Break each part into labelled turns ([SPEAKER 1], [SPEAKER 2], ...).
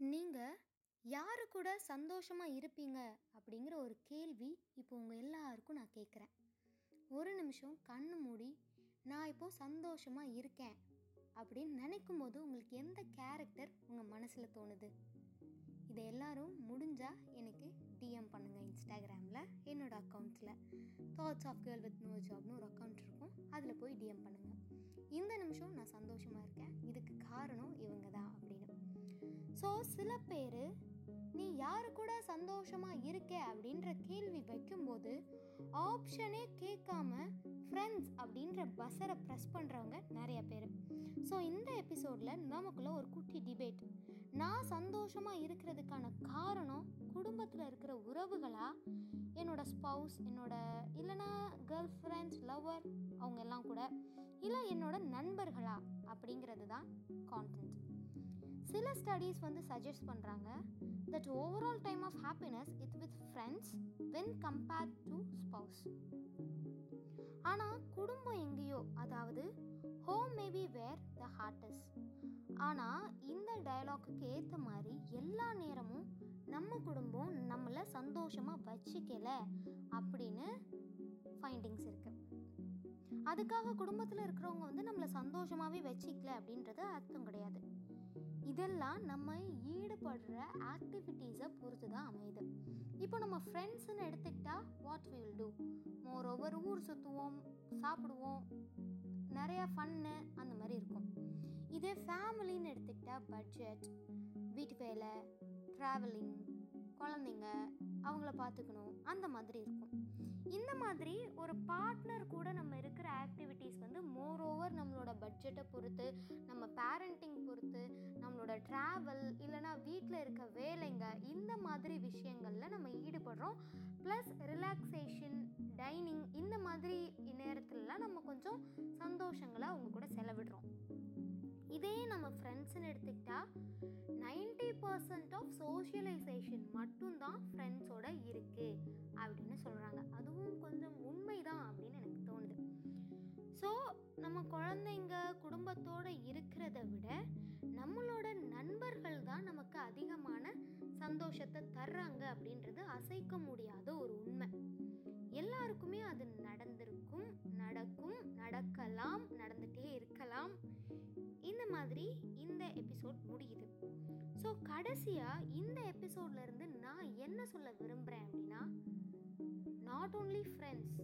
[SPEAKER 1] நீங்கள் யாரு கூட சந்தோஷமாக இருப்பீங்க? அப்படிங்கிற ஒரு கேள்வி இப்போ உங்கள் எல்லாருக்கும் நான் கேட்குறேன். ஒரு நிமிஷம் கண்ணு மூடி நான் இப்போது சந்தோஷமாக இருக்கேன். அப்படின்னு நினைக்கும் போது உங்களுக்கு எந்த கேரக்டர் உங்கள் மனசில் தோணுது? இதை எல்லாரும் முடிஞ்சால் எனக்கு டிஎம் பண்ணுங்கள் இன்ஸ்டாகிராமில் என்னோடய அக்கௌண்ட்ஸில் thoughts of girl with no ஜாப்னு ஒரு அக்கௌண்ட் இருக்கும். அதில் போய் டிஎம் பண்ணுங்கள் இந்த நிமிஷம் நான் சந்தோஷமாக இருக்கேன். இதுக்கு காரணம் ஸோ சில பேர் நீ யாரு கூட சந்தோஷமாக இருக்க? அப்படின்ற கேள்வி வைக்கும்போது ஆப்ஷனே கேட்காம ஃப்ரெண்ட்ஸ் அப்படின்ற பஸ்ஸரை ப்ரெஸ் பண்ணுறவங்க நிறைய பேர். ஸோ இந்த எபிசோடில் நமக்குள்ள ஒரு குட்டி டிபேட் நான் சந்தோஷமாக இருக்கிறதுக்கான காரணம் குடும்பத்தில் இருக்கிற உறவுகளா? என்னோட ஸ்பவுஸ் என்னோட இல்லைனா கேர்ள் ஃப்ரெண்ட்ஸ் லவ்வர் அவங்க எல்லாம் கூட இல்லை என்னோட நண்பர்களா? அப்படிங்கிறது தான் சில ஸ்டடீஸ் வந்து சஜஸ்ட் பண்ணுறாங்க that overall time of happiness it with friends when compared to spouse ஆனால் குடும்பம் எங்கேயோ அதாவது ஹோம் மேபி வேர் த ஹார்டஸ் ஆனால் இந்த டயலாக்குக்கு ஏற்ற மாதிரி எல்லா நேரமும் நம்ம குடும்பம் நம்மளை சந்தோஷமாக வச்சுக்கல அப்படின்னு ஃபைண்டிங்ஸ் இருக்குது அதுக்காக குடும்பத்தில் இருக்கிறவங்க வந்து நம்மளை சந்தோஷமாகவே வச்சிக்கல அப்படின்றது அர்த்தம் கிடையாது. இதெல்லாம் நம்ம ஈடுபடுற ஆக்டிவிட்டீஸை பொறுத்து தான் அமையுது. இப்போ நம்ம ஃப்ரெண்ட்ஸ்னு எடுத்துக்கிட்டால் what will do more over ஊர் சுற்றுவோம் சாப்பிடுவோம் நிறையா ஃபன்னு அந்த மாதிரி இருக்கும். இதே ஃபேமிலின்னு எடுத்துக்கிட்டால் பட்ஜெட் வீட்டு வேலை ட்ராவலிங் குழந்தைங்க அவங்கள பார்த்துக்கணும் அந்த மாதிரி இருக்கும். இந்த மாதிரி ஒரு பார்ட்னர் கூட நம்ம இருக்கிற ஆக்டிவிட்டீஸ் வந்து மோர் ஓவர் நம்மளோட பட்ஜெட்டை பொறுத்து நம்ம பேரண்டிங் பொறுத்து நம்மளோட ட்ராவல் இல்லைனா வீட்டில் இருக்க வேலைங்க இந்த மாதிரி விஷயங்களில் நம்ம ஈடுபடுறோம். ப்ளஸ் ரிலாக்ஸேஷன் டைனிங் இந்த மாதிரி நேரத்துலலாம் நம்ம கொஞ்சம் சந்தோஷங்களை அவங்க கூட செலவிடுறோம். இதே நம்ம ஃப்ரெண்ட்ஸ்னு எடுத்துக்கிட்டால் நைன்டி பர்சன்ட் ஆஃப் சோஷியலைசேஷன் மட்டும்தான் ஃப்ரெண்ட்ஸோட இருக்குது அப்படின்னு சொல்கிறாங்க அதுவும் கொஞ்சம் உண்மைதான் அப்படின்னு எனக்கு தோணுது. ஸோ நம்ம குழந்தைங்க குடும்பத்தோடு இருக்கிறத விட நம்மளோட சந்தோஷத்தை தர்றாங்க அப்படின்றது அசைக்க முடியாத ஒரு உண்மை. எல்லாருக்குமே அது நடந்திருக்கும் நடக்கும் நடக்கலாம் நடந்துகிட்டே இருக்கலாம். இந்த மாதிரி இந்த எபிசோட் முடியுது. ஸோ கடைசியாக இந்த எபிசோட்லேருந்து நான் என்ன சொல்ல விரும்புகிறேன் அப்படின்னா நாட் ஓன்லி ஃப்ரெண்ட்ஸ்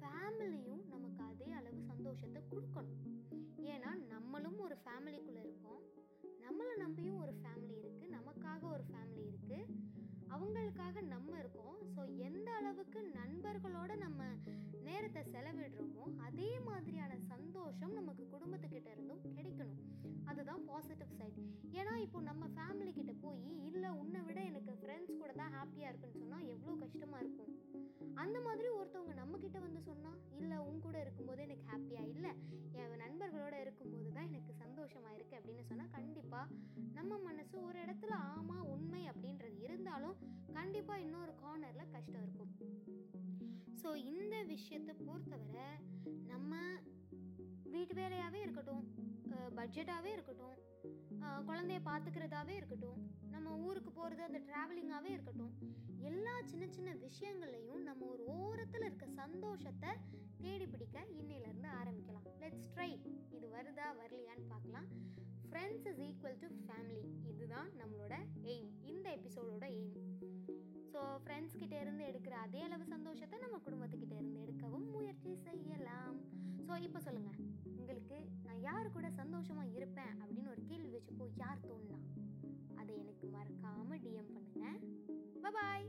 [SPEAKER 1] ஃபேமிலியும் நமக்கு நண்பர்களுக்காக நம்ம இருக்கோம். ஸோ எந்த அளவுக்கு நண்பர்களோட நம்ம நேரத்தை செலவிடுறோமோ அதே மாதிரியான சந்தோஷம் நமக்கு குடும்பத்துக்கிட்ட இருந்தும் கிடைக்கணும். அதுதான் பாசிட்டிவ் சைட் ஏன்னா இப்போ நம்ம ஃபேமிலி கிட்ட போய் இல்லை உன்னை விட எனக்கு ஃப்ரெண்ட்ஸ் கூட தான் ஹாப்பியாக இருக்குன்னு சொன்னால் எவ்வளோ கஷ்டமாக இருக்கும்? அந்த மாதிரி ஒருத்தவங்க நம்மக்கிட்ட வந்து சொன்னால் இல்லை உன் கூட இருக்கும்போது எனக்கு ஹாப்பியாக இல்லை. என் நண்பர்களோட இருக்கும்போது தான் எனக்கு சந்தோஷமாக இருக்குது அப்படின்னு சொன்னால் கண்டிப்பாக நம்ம மனசு ஒரு இடத்துல ஆமாம் உண்மை அப்படின்றது இருந்தாலும் கண்டிப்பாக இன்னொரு கார்னரில் கஷ்டம் இருக்கும். ஸோ இந்த விஷயத்தை பொறுத்தவரை நம்ம வீட்டு வேலையாகவே இருக்கட்டும் பட்ஜெட்டாகவே இருக்கட்டும் குழந்தைய பார்த்துக்கிறதாவே இருக்கட்டும் நம்ம ஊருக்கு போகிறது அந்த ட்ராவலிங்காகவே இருக்கட்டும் எல்லா சின்ன சின்ன விஷயங்கள்லையும் நம்ம ஒரு ஓரத்தில் இருக்க சந்தோஷத்தை தேடி பிடிக்க இன்னையிலேருந்து ஆரம்பிக்கலாம். லெட்ஸ் ட்ரை இது வருதா வரலையான்னு பார்க்கலாம். Friends is equal to family இதுதான் நம்மளோட எய்ம் இந்த எபிசோடோட எய்ம் ஸோ ஃப்ரெண்ட்ஸ்கிட்ட இருந்து எடுக்கிற அதே அளவு சந்தோஷத்தை நம்ம குடும்பத்துக்கிட்ட இருந்து எடுக்கவும் முயற்சி செய்யலாம். ஸோ இப்போ சொல்லுங்கள் உங்களுக்கு நான் யார் கூட சந்தோஷமாக இருப்பேன் அப்படின்னு ஒரு கேள்வி வச்சுப்போ யார் தோணலாம் அதை எனக்கு மறக்காமல் டிஎம் பண்ணுங்கள் பாய்